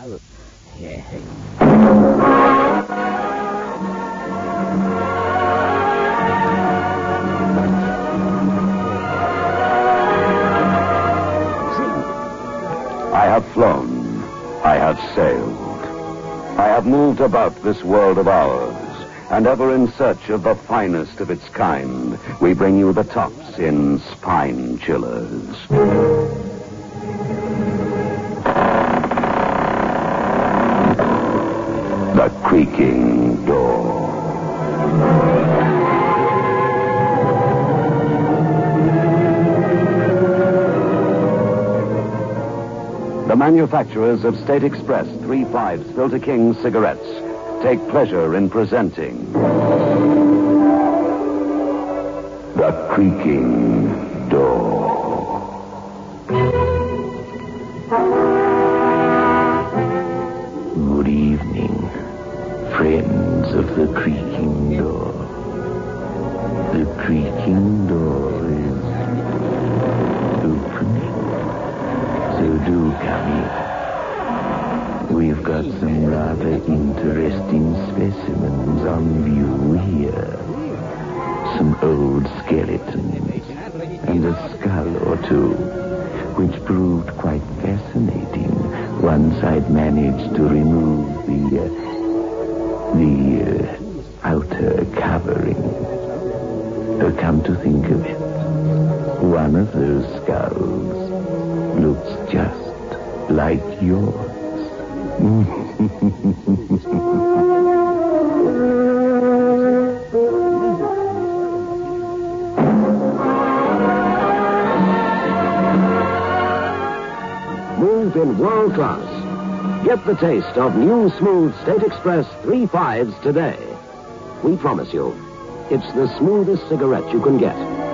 I'll... Yeah. I have flown. I have sailed. I have moved about this world of ours, and ever in search of the finest of its kind, we bring you the tops in spine chillers. Creaking door. The manufacturers of State Express 3.5 Filter King cigarettes take pleasure in presenting The Creaking Door. Move in world class. Get the taste of new smooth State Express 3 fives today. We promise you, it's the smoothest cigarette you can get.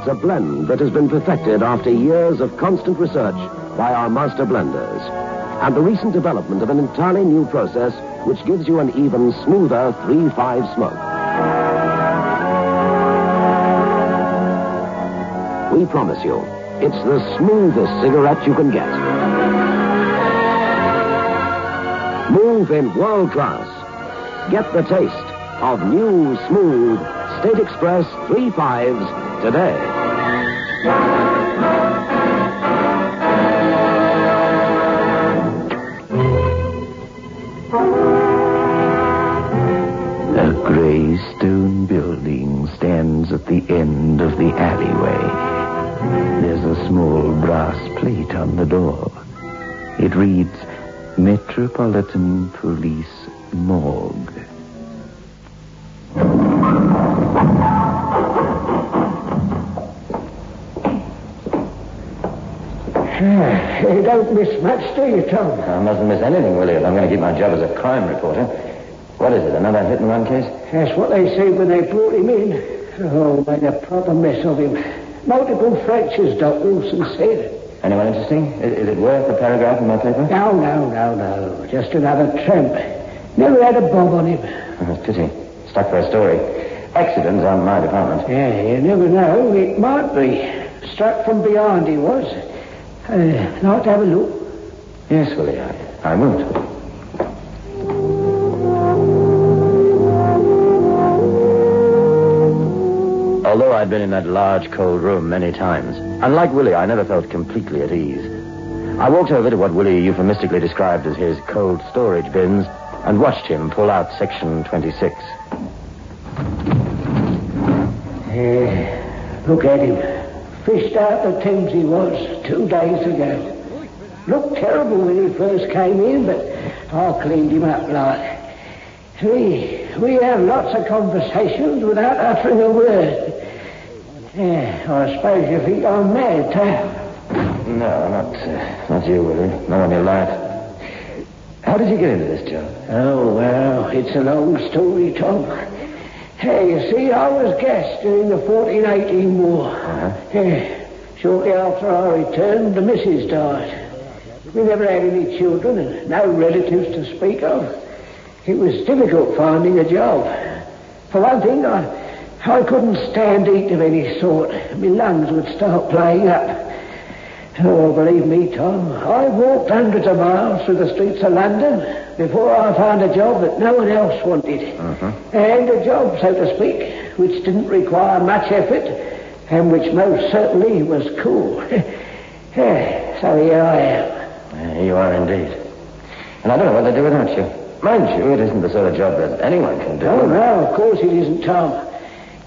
It's a blend that has been perfected after years of constant research by our master blenders. And the recent development of an entirely new process which gives you an even smoother 3-5 smoke. We promise you, it's the smoothest cigarette you can get. Move in world class. Get the taste of new, smooth State Express 3 fives today. A gray stone building stands at the end of the alleyway. There's a small brass plate on the door. It reads Metropolitan Police Morgue. You don't miss much, do you, Tom? I mustn't miss anything, Willie, if I'm going to keep my job as a crime reporter. What is it, another hit and run case? That's what they say when they brought him in. Oh, made a proper mess of him. Multiple fractures, Dr. Wilson said. Anyone interesting? Is, is it worth a paragraph in my paper? No, no, no, no. Just another tramp. Never had a bob on him. Oh, pity. Stuck for a story. Accidents aren't my department. Yeah, you never know. It might be. Struck from behind he was. Uh, like to have a look? Yes, Willie, I, I won't. Although I'd been in that large, cold room many times, unlike Willie, I never felt completely at ease. I walked over to what Willie euphemistically described as his cold storage bins and watched him pull out section 26. Yeah, look at him. Fished out the Thames he was two days ago. Looked terrible when he first came in, but I cleaned him up like. We, we have lots of conversations without uttering a word. Yeah, I suppose you think I'm mad, too. No, not, uh, not you, Willie. Not on your life. How did you get into this job? Oh, well, it's an old story, Tom. Hey, you see, I was gassed during the 1418 war. Uh-huh. Yeah. Shortly after I returned, the missus died. We never had any children and no relatives to speak of. It was difficult finding a job. For one thing, I I couldn't stand heat of any sort. My lungs would start playing up. Oh, believe me, Tom, I walked hundreds of miles through the streets of London before I found a job that no one else wanted. Uh-huh. And a job, so to speak, which didn't require much effort and which most certainly was cool. Yeah, so here I am. Yeah, you are indeed. And I don't know what to do without you. Mind you, it isn't the sort of job that anyone can do. Oh, no, of course it isn't, Tom.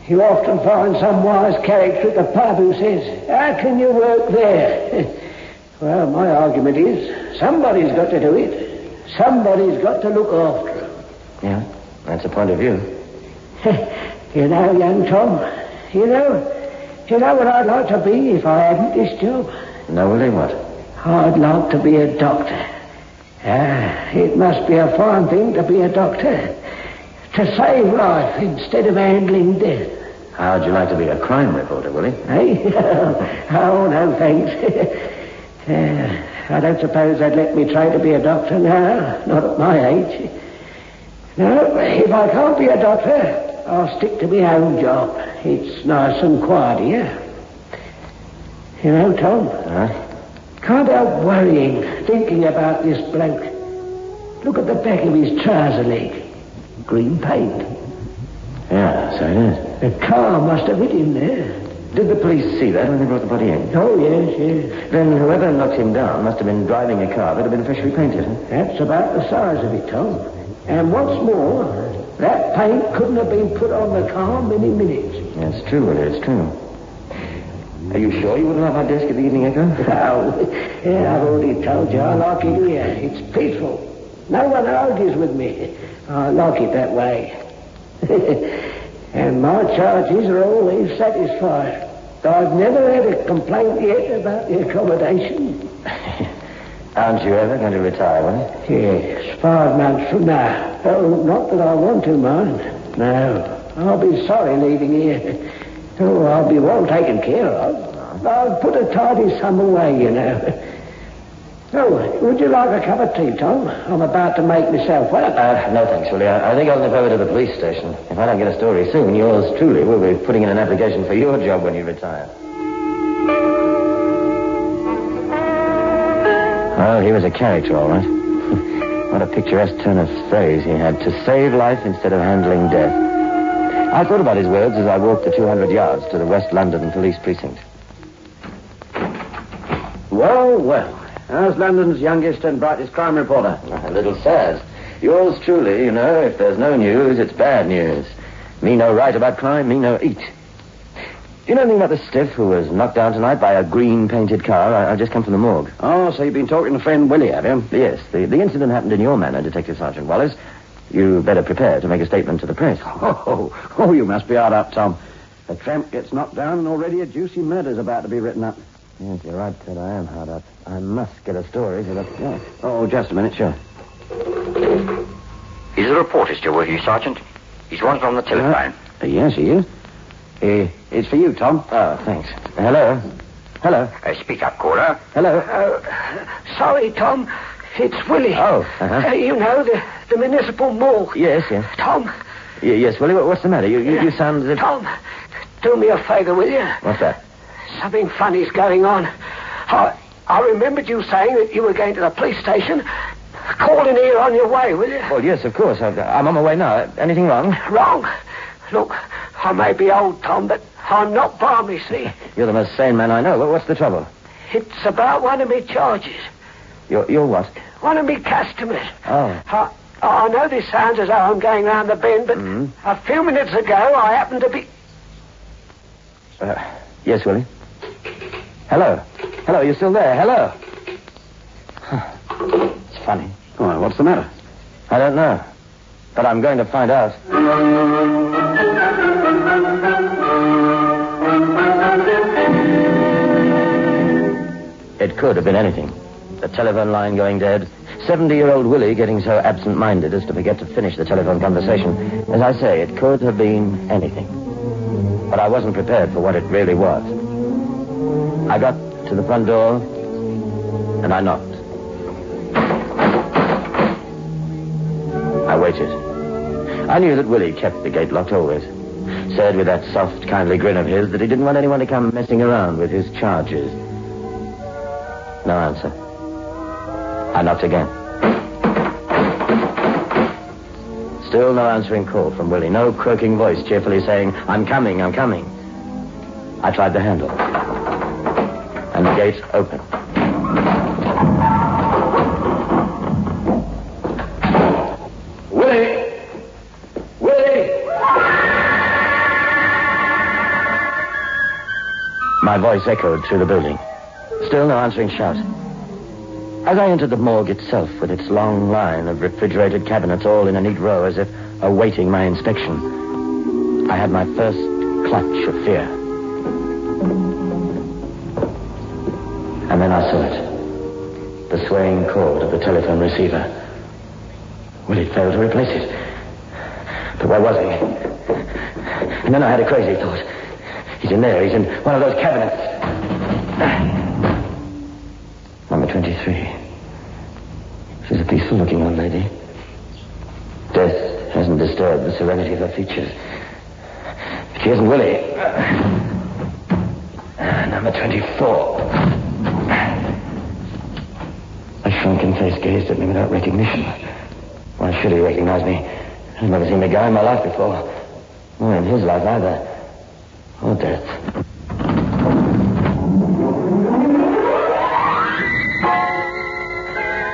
You often find some wise character at the pub who says, How can you work there? well, my argument is somebody's got to do it. Somebody's got to look after 'em. Yeah, that's a point of view. you know, young Tom, you know, you know what I'd like to be if I hadn't this job? No, Willie, what? I'd like to be a doctor. Ah, it must be a fine thing to be a doctor. To save life instead of handling death. How'd you like to be a crime reporter, Willie? Eh? oh, no, thanks. Uh, I don't suppose they'd let me try to be a doctor now, not at my age. No, if I can't be a doctor, I'll stick to my own job. It's nice and quiet here. You know, Tom, Huh? can't help worrying, thinking about this bloke. Look at the back of his trouser leg. Green paint. Yeah, so it is. The car must have hit him there. Did the police see that when they brought the body in? Oh, yes, yes. Then whoever knocked him down must have been driving a car that had been freshly painted. huh? That's about the size of it, Tom. And what's more, that paint couldn't have been put on the car many minutes. That's true, Willie, it's true. Are you sure you wouldn't have my desk at the Evening Echo? Oh, yeah, I've already told you I like it here. It's peaceful. No one argues with me. I like it that way. and my charges are always satisfied. I've never had a complaint yet about the accommodation. Aren't you ever going to retire, Willie? Yes, five months from now. Oh, not that I want to, mind. No, I'll be sorry leaving here. Oh, I'll be well taken care of. I'll put a tidy sum away, you know. Oh, would you like a cup of tea, Tom? I'm about to make myself well. Uh, no, thanks, Willie. I, I think I'll nip over to the police station. If I don't get a story soon, yours truly will be putting in an application for your job when you retire. Oh, he was a character, all right. what a picturesque turn of phrase he had. To save life instead of handling death. I thought about his words as I walked the 200 yards to the West London Police Precinct. Well, well. How's London's youngest and brightest crime reporter? A little sad. Yours truly, you know, if there's no news, it's bad news. Me no write about crime, me no eat. Do you know anything about the stiff who was knocked down tonight by a green painted car? I, I just come from the morgue. Oh, so you've been talking to friend Willie, have you? Yes, the, the incident happened in your manor, Detective Sergeant Wallace. You better prepare to make a statement to the press. Oh, oh, oh, you must be hard up, Tom. A tramp gets knocked down and already a juicy murder's about to be written up. Yes, you're right, Ted. I am hard up. I must get a story for the press. Oh, just a minute, sure. Is the reporter still with you, Sergeant? He's wanted on the telephone. Uh, yes, he is. Uh, it's for you, Tom. Oh, thanks. Hello? Hello? Uh, speak up, caller. Hello? Uh, sorry, Tom. It's Willie. Oh, uh-huh. Uh, you know, the, the municipal morgue. Yes, yes. Tom, Y- yes, Willie, what- what's the matter? You, you, you sound as if... Tom, do me a favor, will you? What's that? Something funny's going on. I, I remembered you saying that you were going to the police station. Call in here on your way, will you? Well, yes, of course. I, I'm on my way now. Anything wrong? Wrong. Look, I may be old, Tom, but I'm not balmy, see? You're the most sane man I know. What- What's the trouble? It's about one of me charges. You're, what? One of me customers. Oh. I, I know this sounds as though I'm going round the bend, but Mm. a few minutes ago I happened to be... Uh, yes, Willie? Hello? Hello, you still there? Hello? it's funny. What's the matter? I don't know. But I'm going to find out. It could have been anything. The telephone line going dead. 70 year old Willie getting so absent minded as to forget to finish the telephone conversation. As I say, it could have been anything. But I wasn't prepared for what it really was. I got to the front door and I knocked. I waited. I knew that Willie kept the gate locked always. said with that soft, kindly grin of his that he didn't want anyone to come messing around with his charges. No answer. I knocked again. Still no answering call from Willie. No croaking voice cheerfully saying, I'm coming, I'm coming. I tried the handle. And the gate open. Willie! Willie! My voice echoed through the building. Still no answering shout. As I entered the morgue itself, with its long line of refrigerated cabinets all in a neat row as if awaiting my inspection, I had my first clutch of fear. And then I saw it. The swaying cord of the telephone receiver. Will it fail to replace it? But where was he? And then I had a crazy thought. He's in there. He's in one of those cabinets. Number 23. She's a peaceful looking old lady. Death hasn't disturbed the serenity of her features. But she isn't Willie. Uh, number 24. Shrunken face gazed at me without recognition. Why should he recognize me? I've never seen the guy in my life before. Nor in his life either. Or death.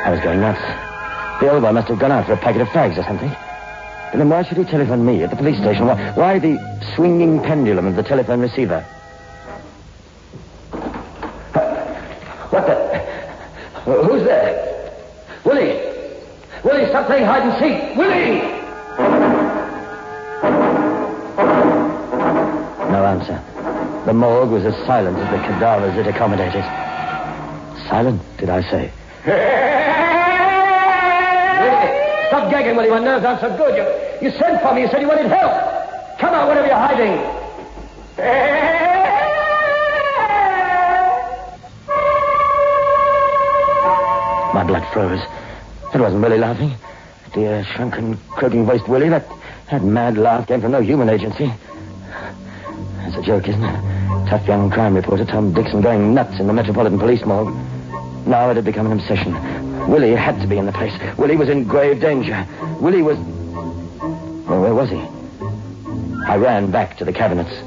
I was going nuts. The old boy must have gone out for a packet of fags or something. But then why should he telephone me at the police station? Why, why the swinging pendulum of the telephone receiver? What the? Who's there? Willie! Willie, stop playing hide and seek! Willie! No answer. The morgue was as silent as the cadavers it accommodated. Silent, did I say? Willie, stop gagging, Willie. My nerves aren't so good. You, you sent for me. You said you wanted help. Come out, whatever you're hiding. My blood froze. It wasn't really laughing. Dear, shrunken, croaking voiced Willie. That, that mad laugh came from no human agency. That's a joke, isn't it? Tough young crime reporter Tom Dixon going nuts in the Metropolitan Police morgue. Now it had become an obsession. Willie had to be in the place. Willie was in grave danger. Willie was. Well, where was he? I ran back to the cabinets.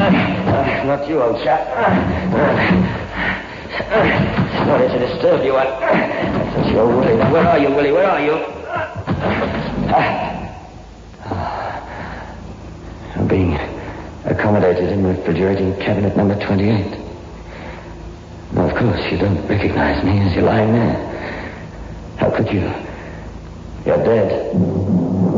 Uh, uh, not you, old chap. Uh, Sorry to disturb you. I... That's your Willie. Now, where are you, Willie? Where are you? Ah. I'm being accommodated in refrigerating cabinet number 28. Well, of course, you don't recognize me as you're lying there. How could you? You're dead.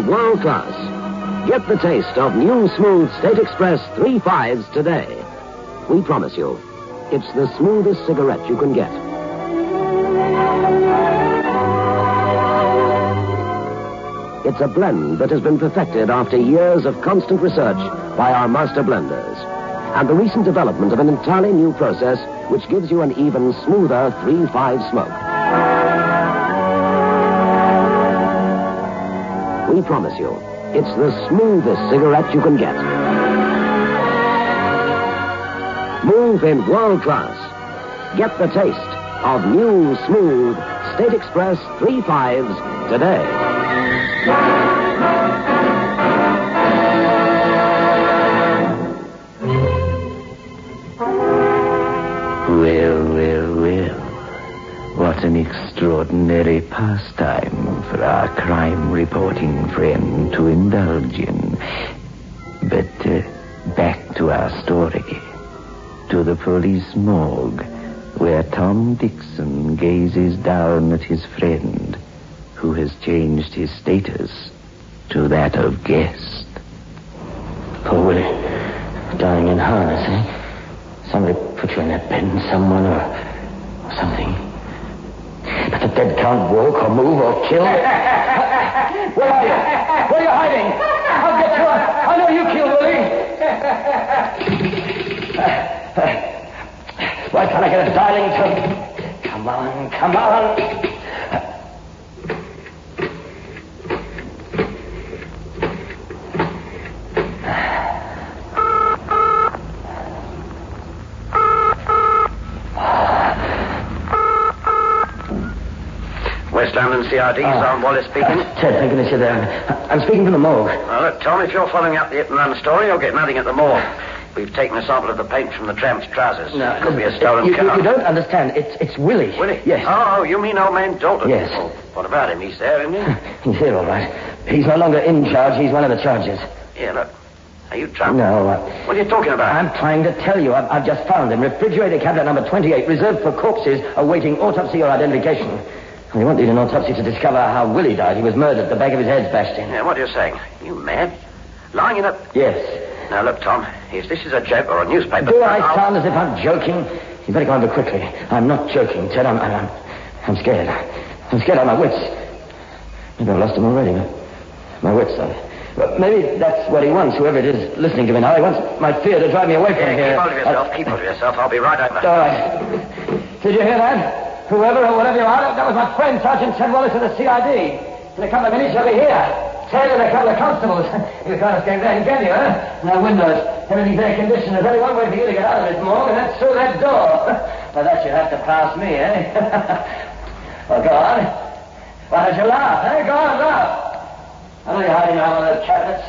World class. Get the taste of new smooth State Express 3 fives today. We promise you, it's the smoothest cigarette you can get. It's a blend that has been perfected after years of constant research by our master blenders. And the recent development of an entirely new process which gives you an even smoother 3-5 smoke. Promise you, it's the smoothest cigarette you can get. Move in world class. Get the taste of new, smooth State Express 3 fives today. An extraordinary pastime for our crime reporting friend to indulge in. But uh, back to our story. To the police morgue, where Tom Dixon gazes down at his friend, who has changed his status to that of guest. Poor Willie. Dying in harness, eh? Somebody put you in that bed, someone or something. The dead can't walk or move or kill. Where are you? Where are you hiding? I'll get you. I know you killed Willie. Why can't I get a dialing tone? Come on, come on. West London CID, Ah. Sergeant Wallace speaking. Ted, thank goodness you're there. I'm speaking from the morgue. Well, look, Tom, if you're following up the hit and run story, you'll get nothing at the morgue. We've taken a sample of the paint from the tramp's trousers. No, it Could be a stolen you, you, car. you don't understand. It's it's Willie. Willie? Yes. Oh, you mean old man Dalton? Yes. Oh, what about him? He's there, isn't he? He's here, all right. He's no longer in charge. He's one of the charges. Here, look. Are you drunk? No, uh, What are you talking about? I'm trying to tell you. I've, I've just found him. Refrigerator cabinet number 28, reserved for corpses awaiting autopsy or identification. We won't need an autopsy to discover how Willie died. He was murdered. The back of his head's bashed in. Yeah, what are you saying? You mad? Lying in a... Yes. Now, look, Tom, if this is a joke or a newspaper... Do I I'll- sound as if I'm joking? You better come over quickly. I'm not joking, Ted. I'm, I'm, I'm scared. I'm scared out of my wits. Maybe I've lost him already. but My wits, uh, well, maybe that's what he wants, whoever it is listening to me now. He wants my fear to drive me away from Yeah, here. keep hold of yourself. I- Keep hold of yourself. I'll be right over. All right. Did you hear that? Whoever or whatever you are, that was my friend, Sergeant Wallace of the CID. In a couple of minutes, he'll be here. Ted and a couple of constables. you can't escape that, can you, huh? No windows. Everything's air conditioned. There's only one way for you to get out of this morgue, and that's through that door. well, that you have to pass me, eh? well, go on. Why don't you laugh, eh? Go on, laugh. I know you're hiding around one of those cabinets.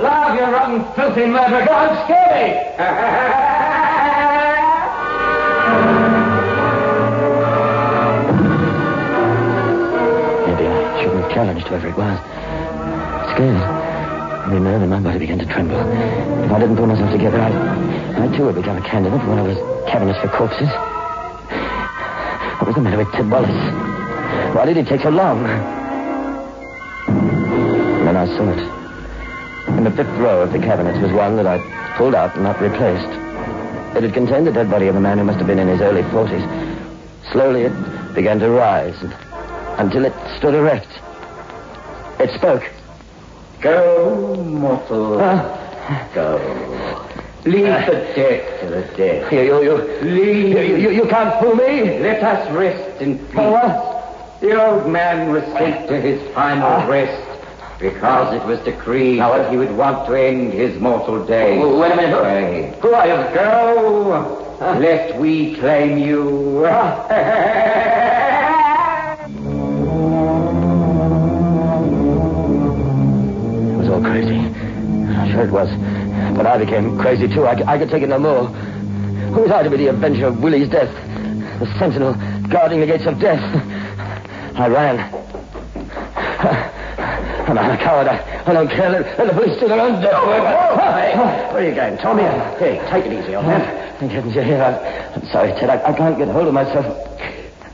Laugh, you rotten, filthy murderer. Go on, scare me. Shouldn't have challenged whoever it was. Scared. Every nerve in my body began to tremble. If I didn't pull myself together, I, I too would become a candidate for one of those cabinets for corpses. What was the matter with Ted Wallace? Why did he take so long? And then I saw it. In the fifth row of the cabinets was one that I pulled out and not replaced. It had contained the dead body of a man who must have been in his early forties. Slowly it began to rise until it stood erect. It spoke. Go, mortal. Go. Leave the dead to the dead. You, you, you, Leave. you, you, you can't fool me. Let us rest in peace. What? The old man was sent to his final ah. rest because it was decreed Now, that he would want to end his mortal days. Oh, wait a minute. Pray. Who are you? Go, ah. lest we claim you. Ah. Crazy. I'm sure it was. But I became crazy, too. I, I could take it no more. Who was I to be the avenger of Willie's death? The sentinel guarding the gates of death. I ran. I'm not a coward. I, I don't care. Let, let the police do their own death work. Where are you going, Tom? Here, here, take it easy, old man. Thank heavens you're here. I'm, I'm sorry, Ted. I, I can't get hold of myself.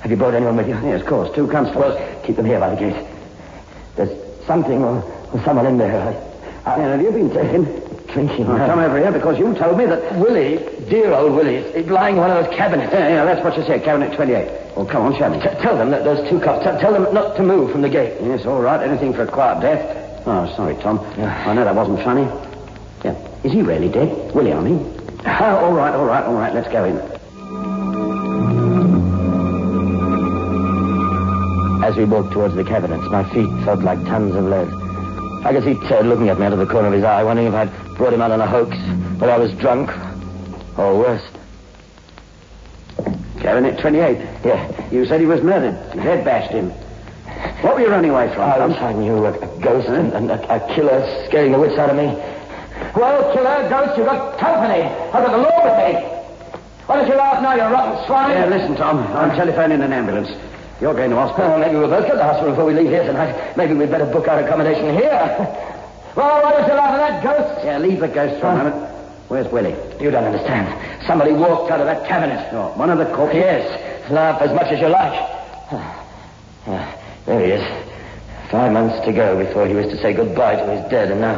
Have you brought anyone with you? Yes, of course, two constables. Keep them here by the gate. There's something or, or someone in there. I, I, Yeah, uh, uh, have you been taken? drinking. I come over here because you told me that... Willie, dear old Willie, is lying in one of those cabinets. Yeah, yeah, that's what you said, cabinet 28. Well, come on, show me. T- tell them that those two cops. T- tell them not to move from the gate. Yes, all right. Anything for a quiet death. Oh, sorry, Tom. Yeah. I know that wasn't funny. Yeah. Is he really dead? Willie, I mean. Oh, all right, all right, all right. Let's go in. As we walked towards the cabinets, my feet felt like tons of lead. I could see Ted looking at me out of the corner of his eye, wondering if I'd brought him out on a hoax, that I was drunk, or worse. Cabinet 28. Yeah, You said he was murdered. His head bashed him. What were you running away from? I wish I knew a, a ghost and, and a, a killer scaring the wits out of me. Well, killer, ghost, you've got company. I've got the law with me. Why don't you laugh now, you rotten swine? Yeah, listen, Tom. I'm telephoning an ambulance. You're going to hospital. Well, maybe we'll both go to the hospital before we leave here tonight. Maybe we'd better book our accommodation here. Well, why don't you laugh at that ghost? Yeah, leave the ghost for a moment. Where's Willie? You don't understand. Somebody walked out of that cabinet. Oh, one of the corpses. Yes. Laugh as much as you like. Ah, there he is. Five months to go before he was to say goodbye to his dead, and now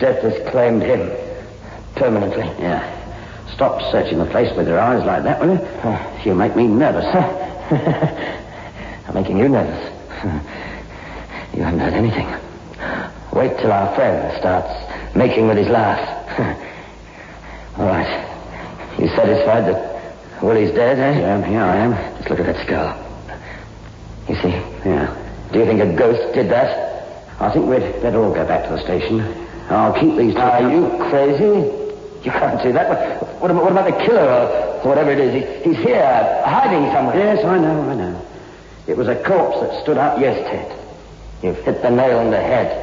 death has claimed him permanently. Yeah. Stop searching the place with your eyes like that, will you? You make me nervous. I'm making you nervous. You haven't heard anything. Wait till our friend starts making with his laugh. All right. You satisfied that Willie's dead, eh? Yeah, yeah, I am. Just look at that skull. You see? Yeah. Do you think a ghost did that? I think we'd better all go back to the station. I'll keep these two. Are you crazy? You can't do that. What, what, about, what about the killer or whatever it is? He, he's here, hiding somewhere. Yes, I know, I know. It was a corpse that stood up. Yes, Ted. You've hit the nail on the head.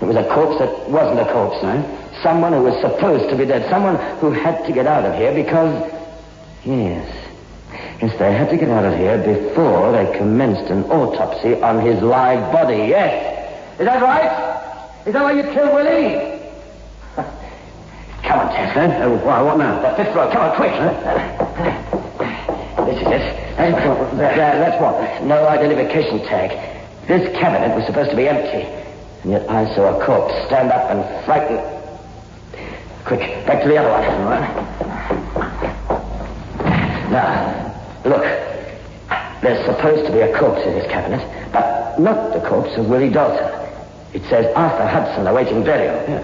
It was a corpse that wasn't a corpse. No? Someone who was supposed to be dead. Someone who had to get out of here because... Yes. Yes, they had to get out of here before they commenced an autopsy on his live body. Yes. Is that right? Is that why you killed Willie? Come on, Ted. Huh? Oh, why, what now? The fifth row. Come on, quick. This is it. Hey, that- that- that's what? No identification tag. This cabinet was supposed to be empty. And yet I saw a corpse stand up and frighten. Quick, back to the other one. All right. Now, look. There's supposed to be a corpse in this cabinet, but not the corpse of Willie Dalton. It says Arthur Hudson awaiting burial. Yeah.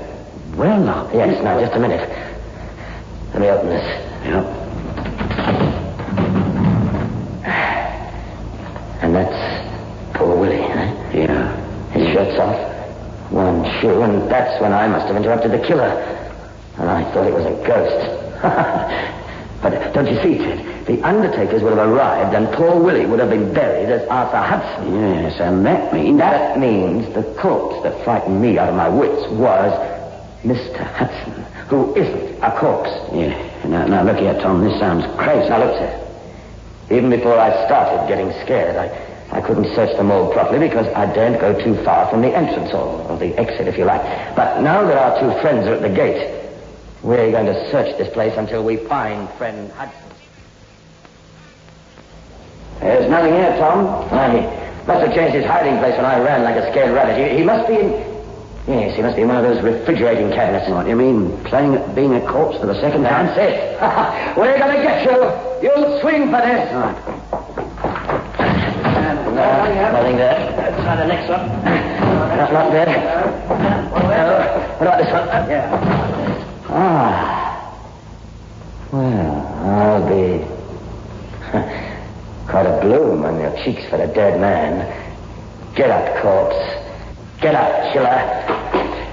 Well, now. Yes, now, just a minute. Let me open this. Yeah. And that's when I must have interrupted the killer. And I thought it was a ghost. but uh, don't you see, Ted? The undertakers would have arrived, and poor Willie would have been buried as Arthur Hudson. Yes, and that means... That means the corpse that frightened me out of my wits was Mr. Hudson, who isn't a corpse. Yeah. Now, now, look here, Tom. This sounds crazy. Now, look, Ted. Even before I started getting scared, I, I couldn't search the mold properly because I daren't go too far from the entrance or, or the exit, if you like. But now that our two friends are at the gate, we're going to search this place until we find friend Hudson. There's nothing here, Tom. He must have changed his hiding place when I ran like a scared rabbit. He, he must be in... Yes, he must be in one of those refrigerating cabinets. What, do you mean playing at being a corpse for the second time? That's it. We're going to get you. You'll swing for this. All right. No, nothing there. Try the next one. Not, not there. What about this one? Yeah. Ah. Well, I'll be quite a bloom on your cheeks for a dead man. Get up, corpse. Get up, Chiller.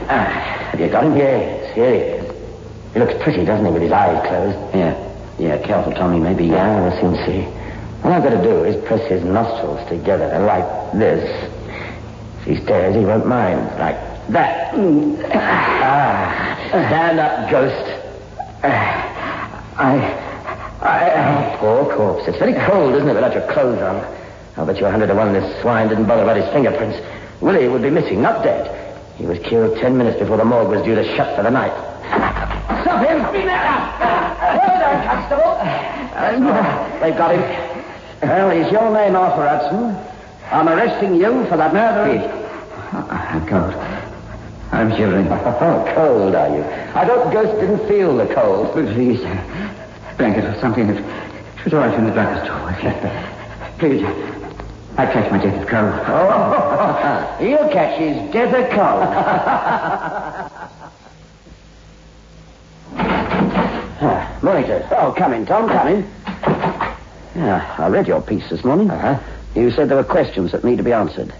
Ah, have you got him? Yes, here he is. He looks pretty, doesn't he, with his eyes closed? Yeah. Yeah, careful, Tommy. Maybe... Yeah, we'll soon see. All I've got to do is press his nostrils together like this. If he stares, he won't mind. Like that. Ah, stand up, ghost. I... I... Oh, poor corpse. It's very cold, isn't it, without your clothes on? I'll bet you a hundred to one this swine didn't bother about his fingerprints. Willie would be missing, not dead. He was killed ten minutes before the morgue was due to shut for the night. Stop him! Well done, Constable. They've got him. Well, is your name Arthur Hudson? I'm arresting you for the murder of... I'm ah, cold. I'm shivering. Oh, cold, are you? I thought Ghost didn't feel the cold. Please, uh, blanket or something. It was all right in the drugstore. Please, uh, I catch my death of cold. Oh, he'll catch his death of cold. Ah, Monitor. Oh, come in, Tom, come in. Yeah, I read your piece this morning. Uh-huh. You said there were questions that need to be answered.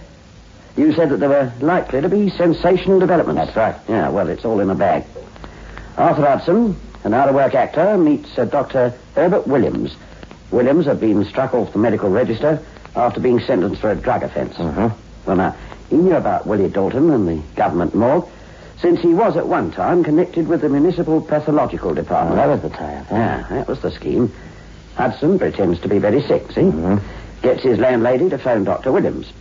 You said that there were likely to be sensational developments. That's right. Yeah, well, it's all in a bag. Arthur Hudson, an out-of-work actor, meets uh, Dr. Herbert Williams. Williams had been struck off the medical register after being sentenced for a drug offence. Uh-huh. Well, now, he knew about Willie Dalton and the government morgue, since he was at one time connected with the municipal pathological department. that was the tie-up. Yeah, that was the scheme. Hudson pretends to be very sick, see? Mhm. Gets his landlady to phone Dr. Williams.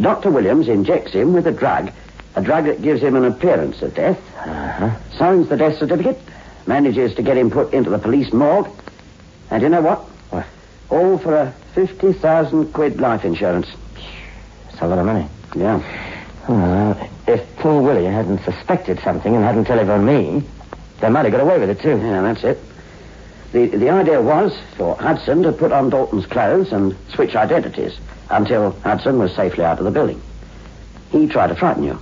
Dr. Williams injects him with a drug, a drug that gives him an appearance of death, Uh-huh. signs the death certificate, manages to get him put into the police morgue, and you know what? What? All for a 50,000 quid life insurance. That's a lot of money. Yeah. Well, if poor Willie hadn't suspected something and hadn't telephoned me, they might have got away with it, too. Yeah, that's it. The, the idea was for Hudson to put on Dalton's clothes and switch identities until Hudson was safely out of the building. He tried to frighten you.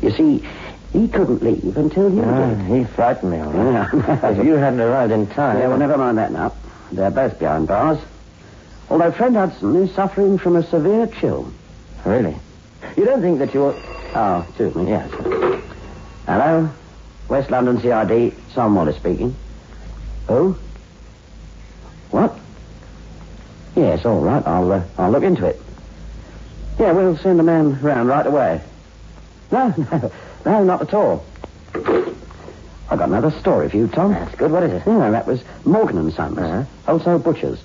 You see, he couldn't leave until you Ah, did. he frightened me, all right. if you hadn't arrived in time. Yeah, well, never mind that now. They're both behind bars. Although friend Hudson is suffering from a severe chill. Really? You don't think that you're... Oh, excuse me. Yes. Hello? West London CID. Sam Wallace speaking. Who? What? Yes, all right. I'll, uh, I'll look into it. Yeah, we'll send a man round right away. No, no, no, not at all. I've got another story for you, Tom. That's good. What is it? Yeah, that was Morgan and Sons, Uh-huh. wholesale butchers.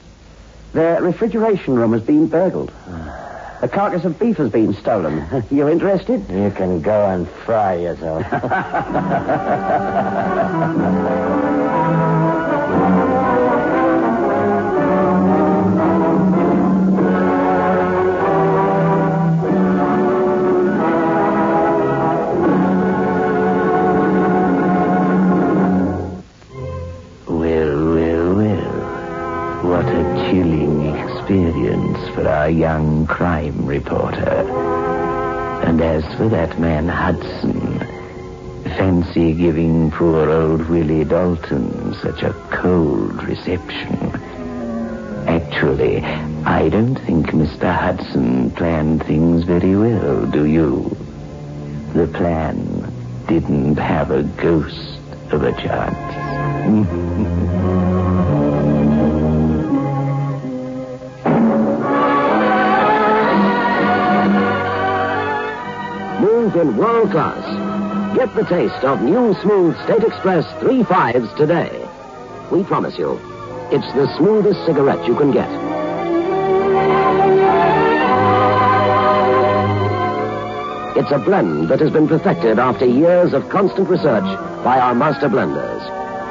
Their refrigeration room has been burgled. A carcass of beef has been stolen. you interested? You can go and fry yourself. such a cold reception. Actually, I don't think Mr. Hudson planned things very well, do you? The plan didn't have a ghost of a chance. Move in world class. Get the taste of new smooth State Express 3 5s today. We promise you, it's the smoothest cigarette you can get. It's a blend that has been perfected after years of constant research by our master blenders.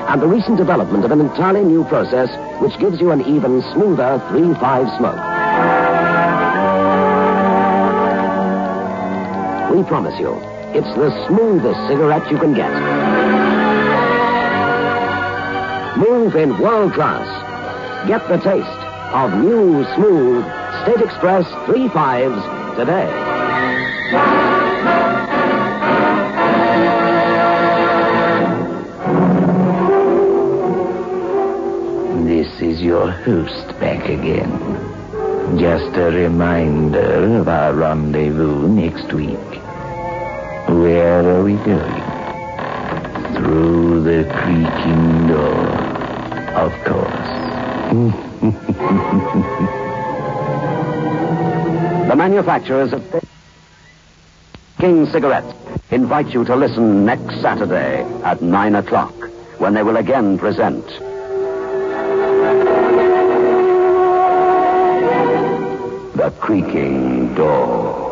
And the recent development of an entirely new process which gives you an even smoother 3-5 smoke. We promise you, it's the smoothest cigarette you can get. In world class. Get the taste of new, smooth State Express 3 5s today. This is your host back again. Just a reminder of our rendezvous next week. Where are we going? Through the creaking door, of course. The manufacturers of King Cigarettes invite you to listen next Saturday at 9 o'clock when they will again present The Creaking Door.